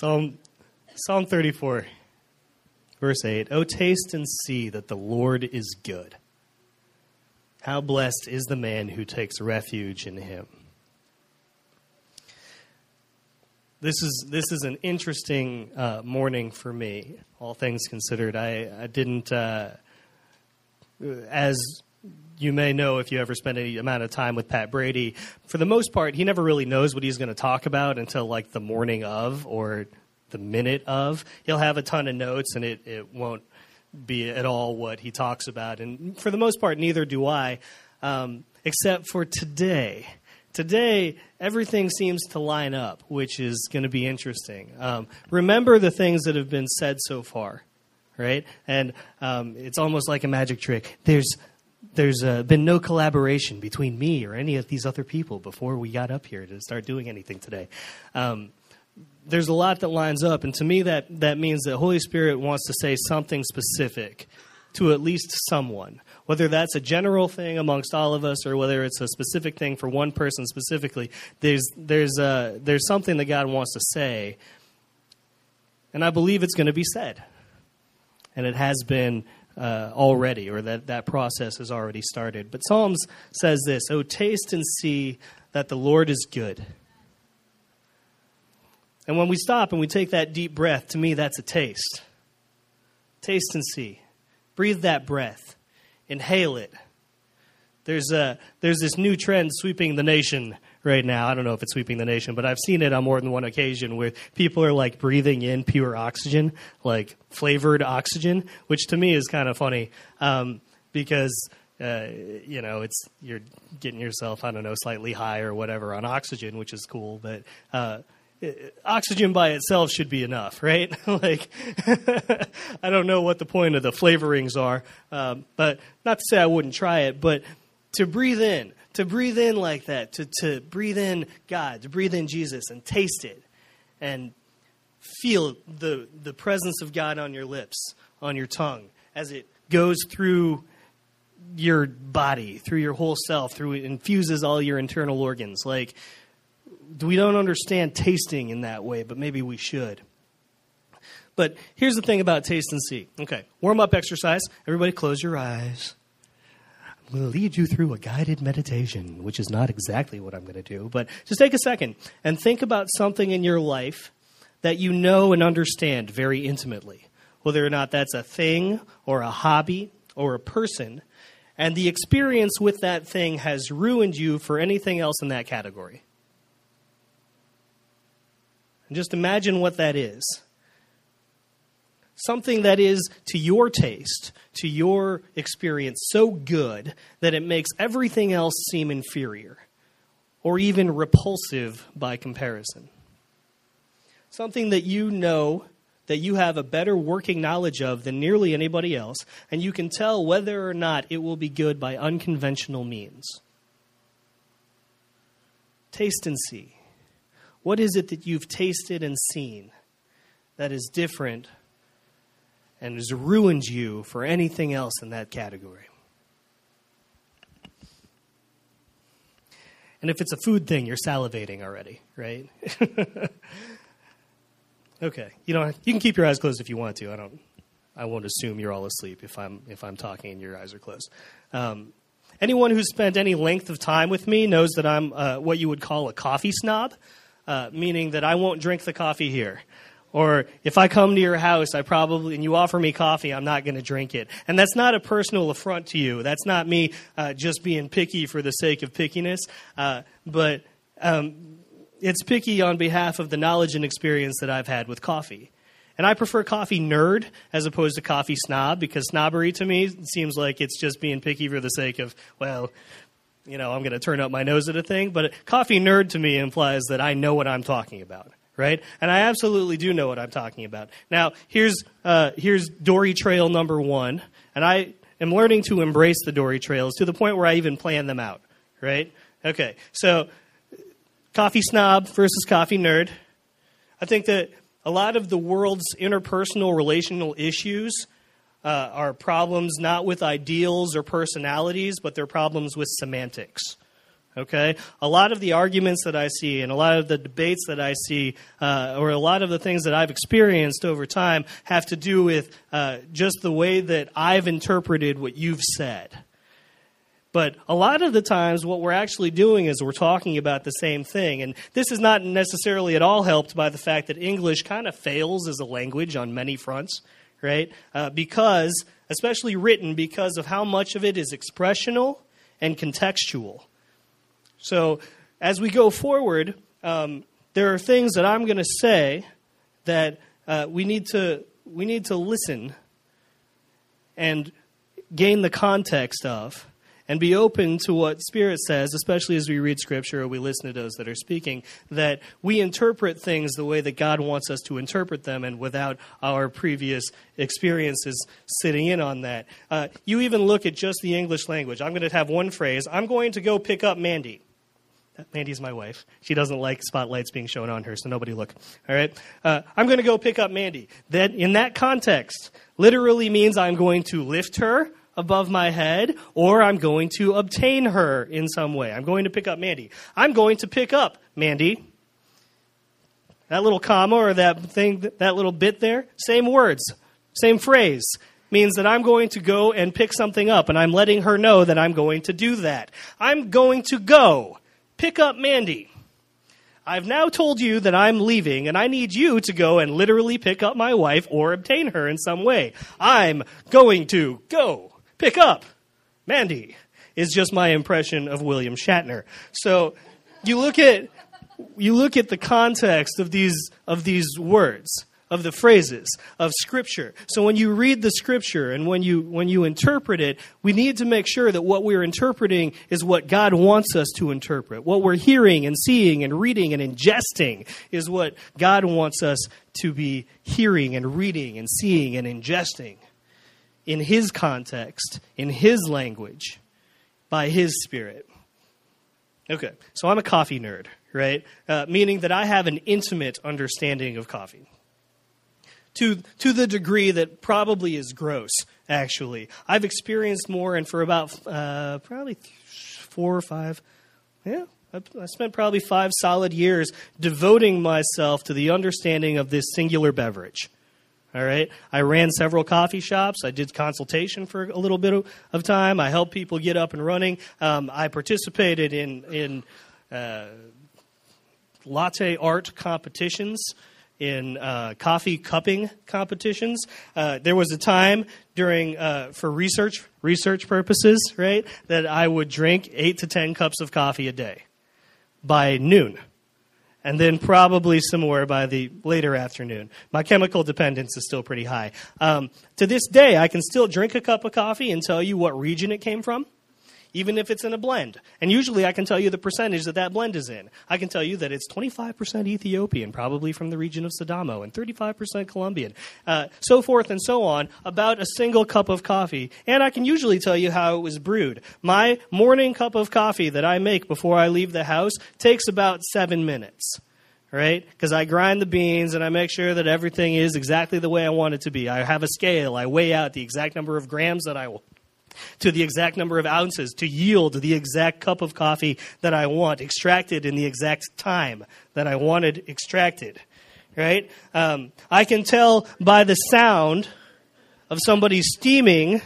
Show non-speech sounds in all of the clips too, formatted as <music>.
Psalm, Psalm 34, verse 8. Oh, taste and see that the Lord is good. How blessed is the man who takes refuge in him. This is this is an interesting uh, morning for me, all things considered. I, I didn't, uh, as you may know if you ever spend any amount of time with Pat Brady, for the most part, he never really knows what he's going to talk about until like the morning of or the minute of. He'll have a ton of notes and it, it won't be at all what he talks about. And for the most part, neither do I, um, except for today. Today, everything seems to line up, which is going to be interesting. Um, remember the things that have been said so far, right? And um, it's almost like a magic trick. There's there's uh, been no collaboration between me or any of these other people before we got up here to start doing anything today. Um, there's a lot that lines up, and to me, that, that means that Holy Spirit wants to say something specific to at least someone. Whether that's a general thing amongst all of us or whether it's a specific thing for one person specifically, there's, there's, uh, there's something that God wants to say, and I believe it's going to be said. And it has been uh, already, or that that process has already started. But Psalms says this Oh, taste and see that the Lord is good. And when we stop and we take that deep breath, to me, that's a taste. Taste and see. Breathe that breath, inhale it. There's, a, there's this new trend sweeping the nation right now. I don't know if it's sweeping the nation, but I've seen it on more than one occasion where people are like breathing in pure oxygen, like flavored oxygen, which to me is kind of funny um, because. Uh, you know, it's you're getting yourself, I don't know, slightly high or whatever on oxygen, which is cool. But uh, oxygen by itself should be enough, right? <laughs> like, <laughs> I don't know what the point of the flavorings are, um, but not to say I wouldn't try it, but to breathe in, to breathe in like that, to, to breathe in God, to breathe in Jesus and taste it and feel the, the presence of God on your lips, on your tongue, as it goes through your body, through your whole self, through it infuses all your internal organs. Like, we don't understand tasting in that way, but maybe we should. But here's the thing about taste and see. Okay, warm up exercise. Everybody close your eyes. To lead you through a guided meditation, which is not exactly what I'm going to do, but just take a second and think about something in your life that you know and understand very intimately, whether or not that's a thing or a hobby or a person, and the experience with that thing has ruined you for anything else in that category. And just imagine what that is something that is to your taste, to your experience, so good that it makes everything else seem inferior or even repulsive by comparison. Something that you know that you have a better working knowledge of than nearly anybody else, and you can tell whether or not it will be good by unconventional means. Taste and see. What is it that you've tasted and seen that is different and has ruined you for anything else in that category. And if it's a food thing, you're salivating already, right? <laughs> okay, you know you can keep your eyes closed if you want to. I don't. I won't assume you're all asleep if I'm if I'm talking and your eyes are closed. Um, anyone who's spent any length of time with me knows that I'm uh, what you would call a coffee snob, uh, meaning that I won't drink the coffee here. Or if I come to your house, I probably, and you offer me coffee, I'm not going to drink it. And that's not a personal affront to you. That's not me uh, just being picky for the sake of pickiness. Uh, but um, it's picky on behalf of the knowledge and experience that I've had with coffee. And I prefer coffee nerd as opposed to coffee snob because snobbery to me seems like it's just being picky for the sake of, well, you know, I'm going to turn up my nose at a thing. But coffee nerd to me implies that I know what I'm talking about right? And I absolutely do know what I'm talking about. Now, here's, uh, here's Dory Trail number one, and I am learning to embrace the Dory Trails to the point where I even plan them out, right? Okay, so coffee snob versus coffee nerd. I think that a lot of the world's interpersonal relational issues uh, are problems not with ideals or personalities, but they're problems with semantics. Okay? A lot of the arguments that I see and a lot of the debates that I see, uh, or a lot of the things that I've experienced over time, have to do with uh, just the way that I've interpreted what you've said. But a lot of the times, what we're actually doing is we're talking about the same thing. And this is not necessarily at all helped by the fact that English kind of fails as a language on many fronts, right? Uh, because, especially written, because of how much of it is expressional and contextual. So, as we go forward, um, there are things that I'm going to say that uh, we need to we need to listen and gain the context of and be open to what Spirit says, especially as we read Scripture or we listen to those that are speaking, that we interpret things the way that God wants us to interpret them and without our previous experiences sitting in on that. Uh, you even look at just the English language. I'm going to have one phrase I'm going to go pick up Mandy. Mandy's my wife. She doesn't like spotlights being shown on her, so nobody look. All right? Uh, I'm going to go pick up Mandy. That, in that context, literally means I'm going to lift her above my head, or I'm going to obtain her in some way. I'm going to pick up Mandy. I'm going to pick up Mandy. That little comma or that thing, that little bit there, same words, same phrase, means that I'm going to go and pick something up, and I'm letting her know that I'm going to do that. I'm going to go pick up Mandy. I've now told you that I'm leaving, and I need you to go and literally pick up my wife or obtain her in some way. I'm going to go pick up Mandy, is just my impression of William Shatner. So you look at you look at the context of these of these words of the phrases of scripture so when you read the scripture and when you when you interpret it we need to make sure that what we're interpreting is what god wants us to interpret what we're hearing and seeing and reading and ingesting is what god wants us to be hearing and reading and seeing and ingesting in his context, in his language, by his spirit. Okay, so I'm a coffee nerd, right? Uh, meaning that I have an intimate understanding of coffee. To, to the degree that probably is gross, actually. I've experienced more, and for about uh, probably four or five, yeah, I spent probably five solid years devoting myself to the understanding of this singular beverage. All right. I ran several coffee shops. I did consultation for a little bit of time. I helped people get up and running. Um, I participated in in uh, latte art competitions, in uh, coffee cupping competitions. Uh, there was a time during uh, for research research purposes, right, that I would drink eight to ten cups of coffee a day by noon and then probably some more by the later afternoon. My chemical dependence is still pretty high. Um, to this day, I can still drink a cup of coffee and tell you what region it came from, even if it's in a blend. And usually I can tell you the percentage that that blend is in. I can tell you that it's 25% Ethiopian, probably from the region of Sidamo, and 35% Colombian, uh, so forth and so on, about a single cup of coffee. And I can usually tell you how it was brewed. My morning cup of coffee that I make before I leave the house takes about seven minutes right? Because I grind the beans and I make sure that everything is exactly the way I want it to be. I have a scale. I weigh out the exact number of grams that I will to the exact number of ounces to yield the exact cup of coffee that I want extracted in the exact time that I wanted extracted. Right? Um, I can tell by the sound of somebody steaming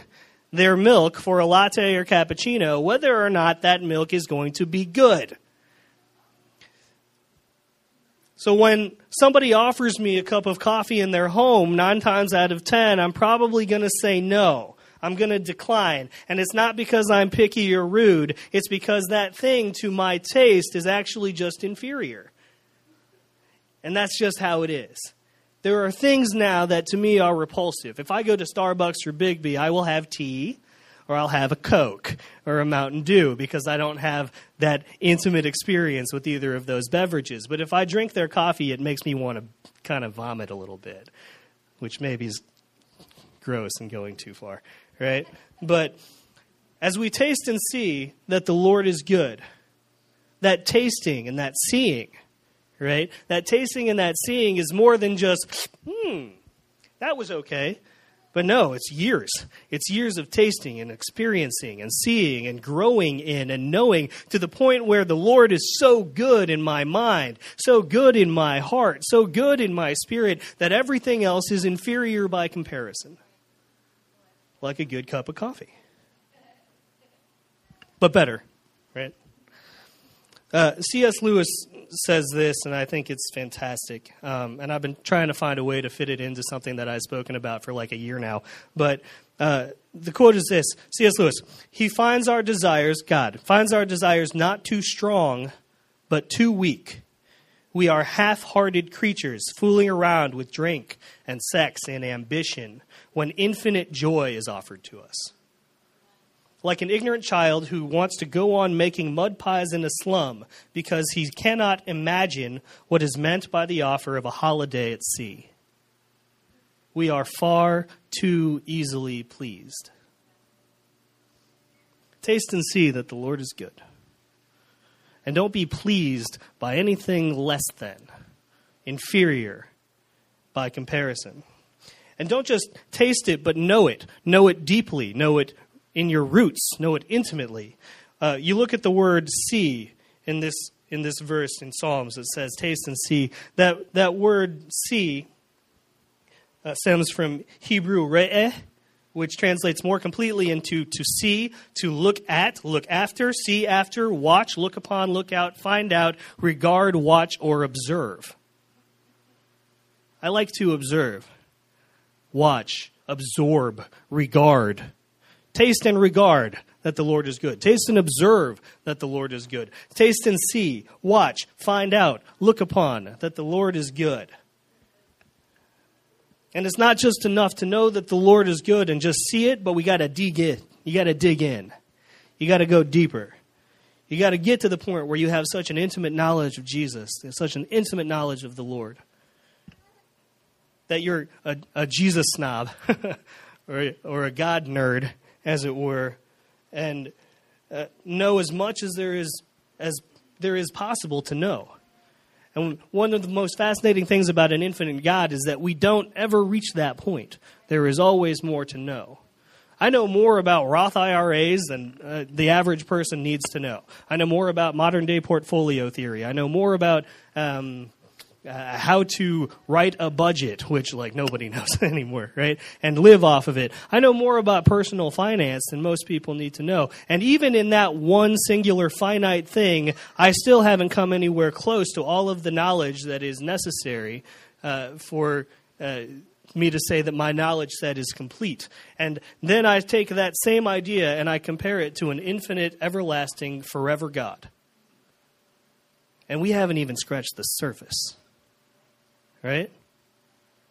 their milk for a latte or cappuccino whether or not that milk is going to be good. So when somebody offers me a cup of coffee in their home, nine times out of ten, I'm probably going to say no. I'm going to decline. And it's not because I'm picky or rude, it's because that thing to my taste is actually just inferior. And that's just how it is. There are things now that to me are repulsive. If I go to Starbucks or Biggby, I will have tea or I'll have a Coke or a Mountain Dew because I don't have that intimate experience with either of those beverages. But if I drink their coffee, it makes me want to kind of vomit a little bit, which maybe is gross and going too far, right? But as we taste and see that the Lord is good, that tasting and that seeing, right? That tasting and that seeing is more than just, hmm, that was okay. But no, it's years. It's years of tasting and experiencing and seeing and growing in and knowing to the point where the Lord is so good in my mind, so good in my heart, so good in my spirit that everything else is inferior by comparison. Like a good cup of coffee. But better, right? Uh, C.S. Lewis says this, and I think it's fantastic. Um, and I've been trying to find a way to fit it into something that I've spoken about for like a year now. But uh, the quote is this C.S. Lewis, He finds our desires, God, finds our desires not too strong, but too weak. We are half hearted creatures fooling around with drink and sex and ambition when infinite joy is offered to us like an ignorant child who wants to go on making mud pies in a slum because he cannot imagine what is meant by the offer of a holiday at sea. We are far too easily pleased. Taste and see that the Lord is good. And don't be pleased by anything less than, inferior by comparison. And don't just taste it, but know it. Know it deeply. Know it in your roots, know it intimately. Uh, you look at the word see in this in this verse in Psalms. It says, "Taste and see." That that word "see" uh, stems from Hebrew re'eh, which translates more completely into to see, to look at, look after, see after, watch, look upon, look out, find out, regard, watch, or observe. I like to observe, watch, absorb, regard. Taste and regard that the Lord is good. Taste and observe that the Lord is good. Taste and see, watch, find out, look upon that the Lord is good. And it's not just enough to know that the Lord is good and just see it, but we got to dig in. You got to dig in. You got to go deeper. You got to get to the point where you have such an intimate knowledge of Jesus, such an intimate knowledge of the Lord, that you're a, a Jesus snob <laughs> or, or a God nerd as it were, and uh, know as much as there is as there is possible to know. And one of the most fascinating things about an infinite God is that we don't ever reach that point. There is always more to know. I know more about Roth IRAs than uh, the average person needs to know. I know more about modern day portfolio theory. I know more about um, uh, how to write a budget, which like nobody <laughs> knows anymore, right? And live off of it. I know more about personal finance than most people need to know. And even in that one singular finite thing, I still haven't come anywhere close to all of the knowledge that is necessary uh, for. Uh, me to say that my knowledge set is complete. And then I take that same idea and I compare it to an infinite, everlasting, forever God. And we haven't even scratched the surface right?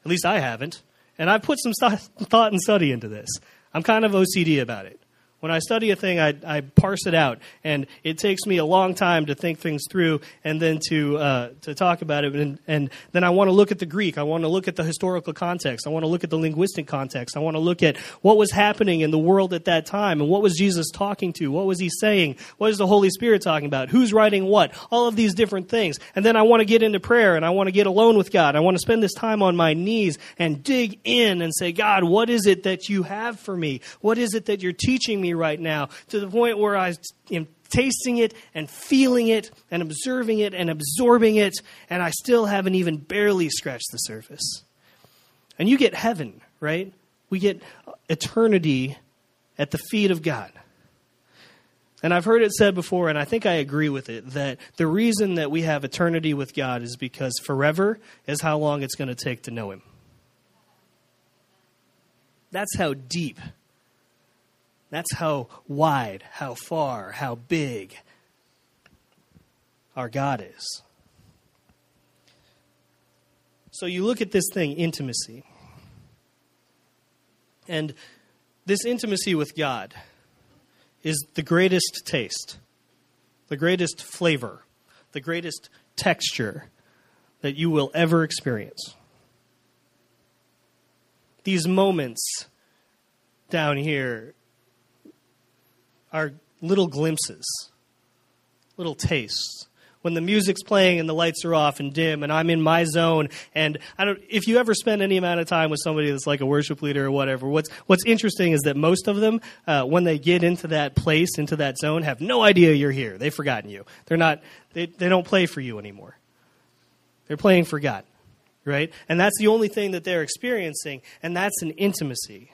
At least I haven't. And I've put some thought and study into this. I'm kind of OCD about it. When I study a thing, I, I parse it out, and it takes me a long time to think things through and then to uh, to talk about it. And, and then I want to look at the Greek. I want to look at the historical context. I want to look at the linguistic context. I want to look at what was happening in the world at that time and what was Jesus talking to. What was he saying? What is the Holy Spirit talking about? Who's writing what? All of these different things. And then I want to get into prayer and I want to get alone with God. I want to spend this time on my knees and dig in and say, God, what is it that you have for me? What is it that you're teaching right now to the point where I am tasting it and feeling it and observing it and absorbing it, and I still haven't even barely scratched the surface. And you get heaven, right? We get eternity at the feet of God. And I've heard it said before, and I think I agree with it, that the reason that we have eternity with God is because forever is how long it's going to take to know Him. That's how deep that's how wide, how far, how big our God is. So you look at this thing, intimacy. And this intimacy with God is the greatest taste, the greatest flavor, the greatest texture that you will ever experience. These moments down here are little glimpses, little tastes. when the music's playing and the lights are off and dim and I'm in my zone and I don't if you ever spend any amount of time with somebody that's like a worship leader or whatever what's what's interesting is that most of them uh, when they get into that place into that zone have no idea you're here. They've forgotten you. They're not they, they don't play for you anymore. They're playing for God right? And that's the only thing that they're experiencing and that's an intimacy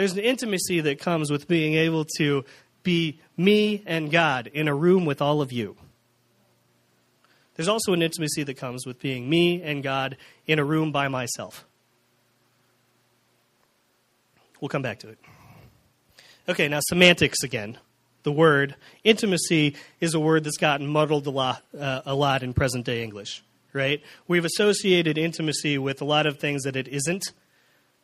there's an intimacy that comes with being able to be me and God in a room with all of you. There's also an intimacy that comes with being me and God in a room by myself. We'll come back to it. Okay, now semantics again. The word intimacy is a word that's gotten muddled a lot, uh, a lot in present day English, right? We've associated intimacy with a lot of things that it isn't.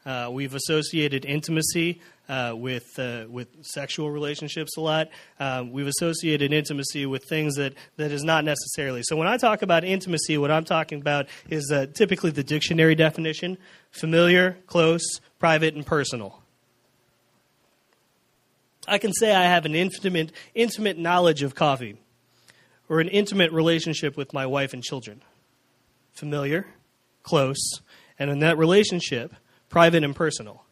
Uh, we've associated intimacy uh, with uh, with sexual relationships a lot. Uh, we've associated intimacy with things that, that is not necessarily. So when I talk about intimacy, what I'm talking about is uh, typically the dictionary definition: familiar, close, private, and personal. I can say I have an intimate intimate knowledge of coffee, or an intimate relationship with my wife and children. Familiar, close, and in that relationship private and personal.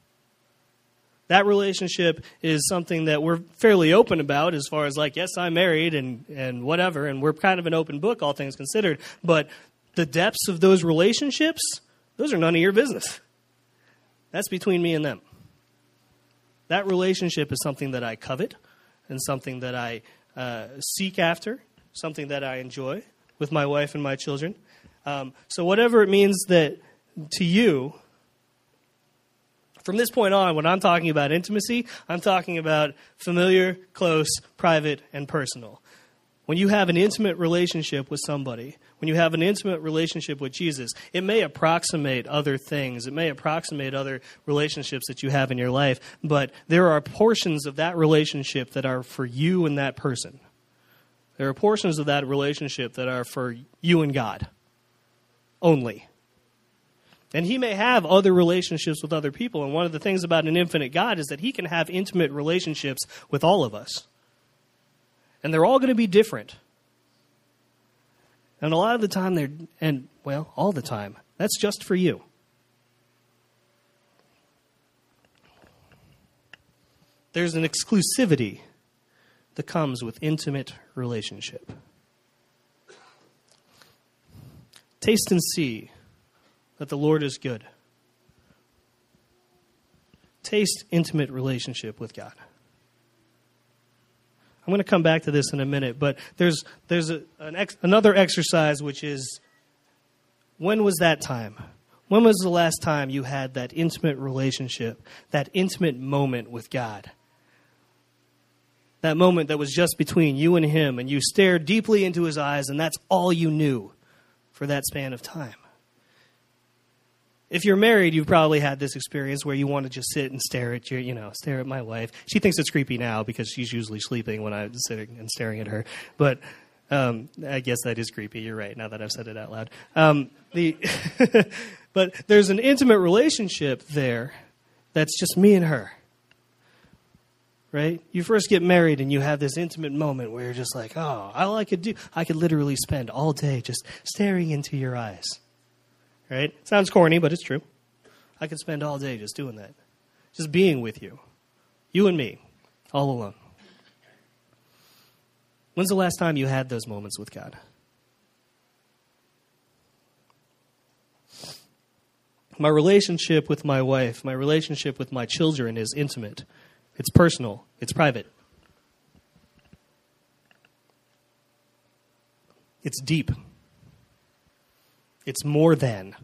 That relationship is something that we're fairly open about as far as like, yes, I'm married and, and whatever, and we're kind of an open book, all things considered. But the depths of those relationships, those are none of your business. That's between me and them. That relationship is something that I covet and something that I uh, seek after, something that I enjoy with my wife and my children. Um, so, whatever it means that to you, from this point on, when I'm talking about intimacy, I'm talking about familiar, close, private, and personal. When you have an intimate relationship with somebody, when you have an intimate relationship with Jesus, it may approximate other things. It may approximate other relationships that you have in your life, but there are portions of that relationship that are for you and that person. There are portions of that relationship that are for you and God only. And he may have other relationships with other people. And one of the things about an infinite God is that he can have intimate relationships with all of us. And they're all going to be different. And a lot of the time, they're, and well, all the time, that's just for you. There's an exclusivity that comes with intimate relationship. Taste and see that the Lord is good. Taste intimate relationship with God. I'm going to come back to this in a minute, but there's there's a, ex, another exercise which is when was that time? When was the last time you had that intimate relationship, that intimate moment with God? That moment that was just between you and Him, and you stared deeply into His eyes, and that's all you knew for that span of time. If you're married, you've probably had this experience where you want to just sit and stare at your, you know, stare at my wife. She thinks it's creepy now because she's usually sleeping when I'm sitting and staring at her. But um, I guess that is creepy. You're right. Now that I've said it out loud. Um, the <laughs> but there's an intimate relationship there that's just me and her. Right? You first get married and you have this intimate moment where you're just like, oh, all I could do, I could literally spend all day just staring into your eyes right? Sounds corny, but it's true. I could spend all day just doing that, just being with you, you and me, all alone. When's the last time you had those moments with God? My relationship with my wife, my relationship with my children is intimate. It's personal. It's private. It's deep. It's more than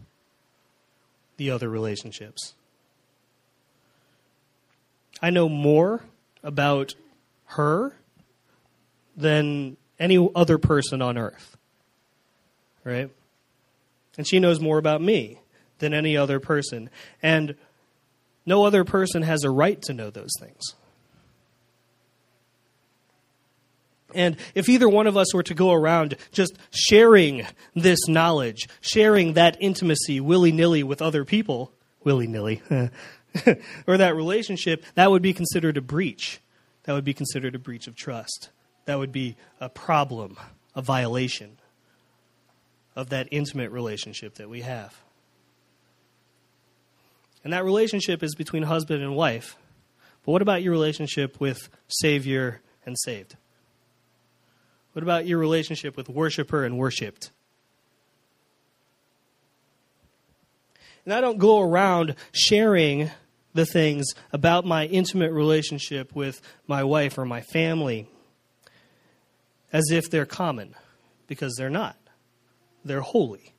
the other relationships. I know more about her than any other person on earth. Right? And she knows more about me than any other person. And no other person has a right to know those things. And if either one of us were to go around just sharing this knowledge, sharing that intimacy willy nilly with other people, willy nilly, <laughs> or that relationship, that would be considered a breach. That would be considered a breach of trust. That would be a problem a violation of that intimate relationship that we have. And that relationship is between husband and wife. But what about your relationship with Savior and saved? What about your relationship with worshiper and worshiped? And I don't go around sharing the things about my intimate relationship with my wife or my family as if they're common, because they're not. They're holy.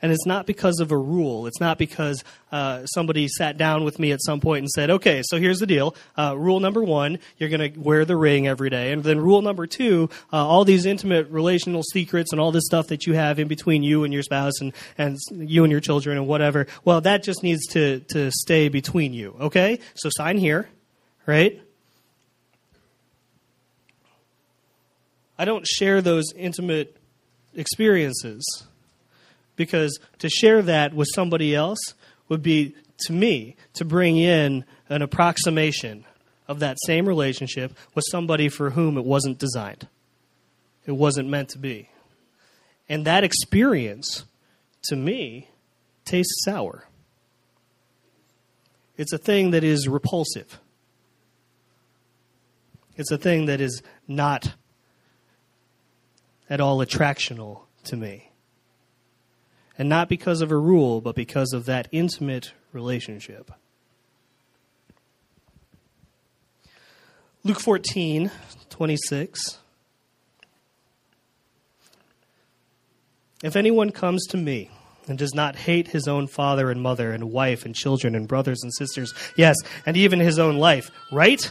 And it's not because of a rule. It's not because uh, somebody sat down with me at some point and said, okay, so here's the deal. Uh, rule number one, you're going to wear the ring every day. And then rule number two, uh, all these intimate relational secrets and all this stuff that you have in between you and your spouse and, and you and your children and whatever, well, that just needs to, to stay between you, okay? So sign here, right? I don't share those intimate experiences because to share that with somebody else would be, to me, to bring in an approximation of that same relationship with somebody for whom it wasn't designed. It wasn't meant to be. And that experience, to me, tastes sour. It's a thing that is repulsive. It's a thing that is not at all attractional to me. And not because of a rule, but because of that intimate relationship. Luke 14, 26. If anyone comes to me and does not hate his own father and mother and wife and children and brothers and sisters, yes, and even his own life, right?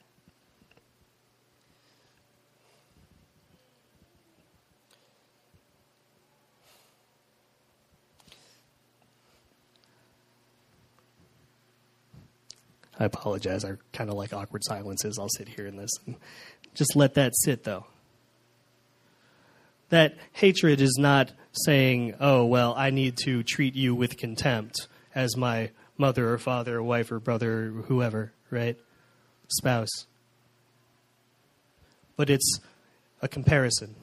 I apologize. I kind of like awkward silences. I'll sit here in this and just let that sit, though. That hatred is not saying, oh, well, I need to treat you with contempt as my mother or father or wife or brother or whoever, right? Spouse. But it's a comparison.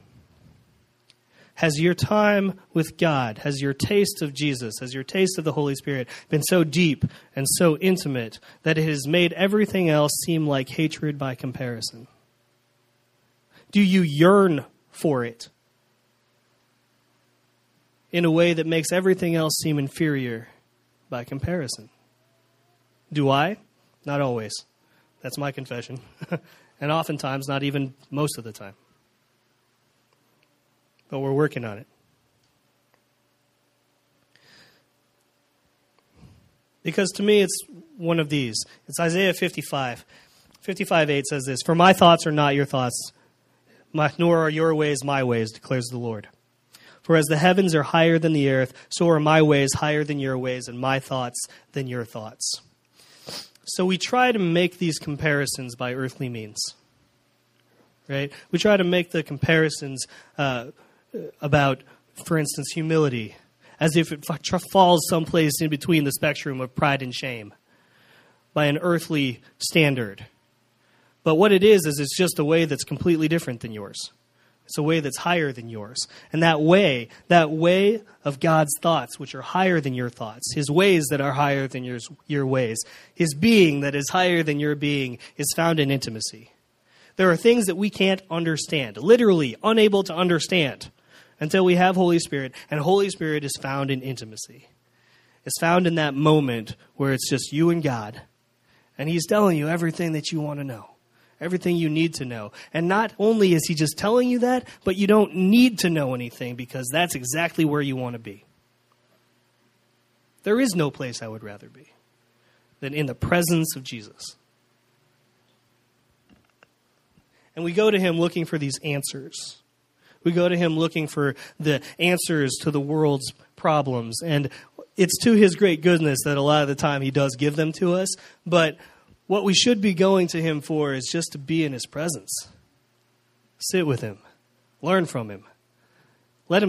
Has your time with God, has your taste of Jesus, has your taste of the Holy Spirit been so deep and so intimate that it has made everything else seem like hatred by comparison? Do you yearn for it in a way that makes everything else seem inferior by comparison? Do I? Not always. That's my confession. <laughs> and oftentimes, not even most of the time but we're working on it. Because to me, it's one of these. It's Isaiah 55. 55 8 says this For my thoughts are not your thoughts, my, nor are your ways my ways, declares the Lord. For as the heavens are higher than the earth, so are my ways higher than your ways, and my thoughts than your thoughts. So we try to make these comparisons by earthly means. Right? We try to make the comparisons uh, about, for instance, humility, as if it falls someplace in between the spectrum of pride and shame by an earthly standard. But what it is, is it's just a way that's completely different than yours. It's a way that's higher than yours. And that way, that way of God's thoughts, which are higher than your thoughts, His ways that are higher than yours, your ways, His being that is higher than your being, is found in intimacy. There are things that we can't understand, literally unable to understand until we have Holy Spirit. And Holy Spirit is found in intimacy. It's found in that moment where it's just you and God. And He's telling you everything that you want to know, everything you need to know. And not only is He just telling you that, but you don't need to know anything because that's exactly where you want to be. There is no place I would rather be than in the presence of Jesus. And we go to Him looking for these answers. We go to him looking for the answers to the world's problems. And it's to his great goodness that a lot of the time he does give them to us. But what we should be going to him for is just to be in his presence, sit with him, learn from him.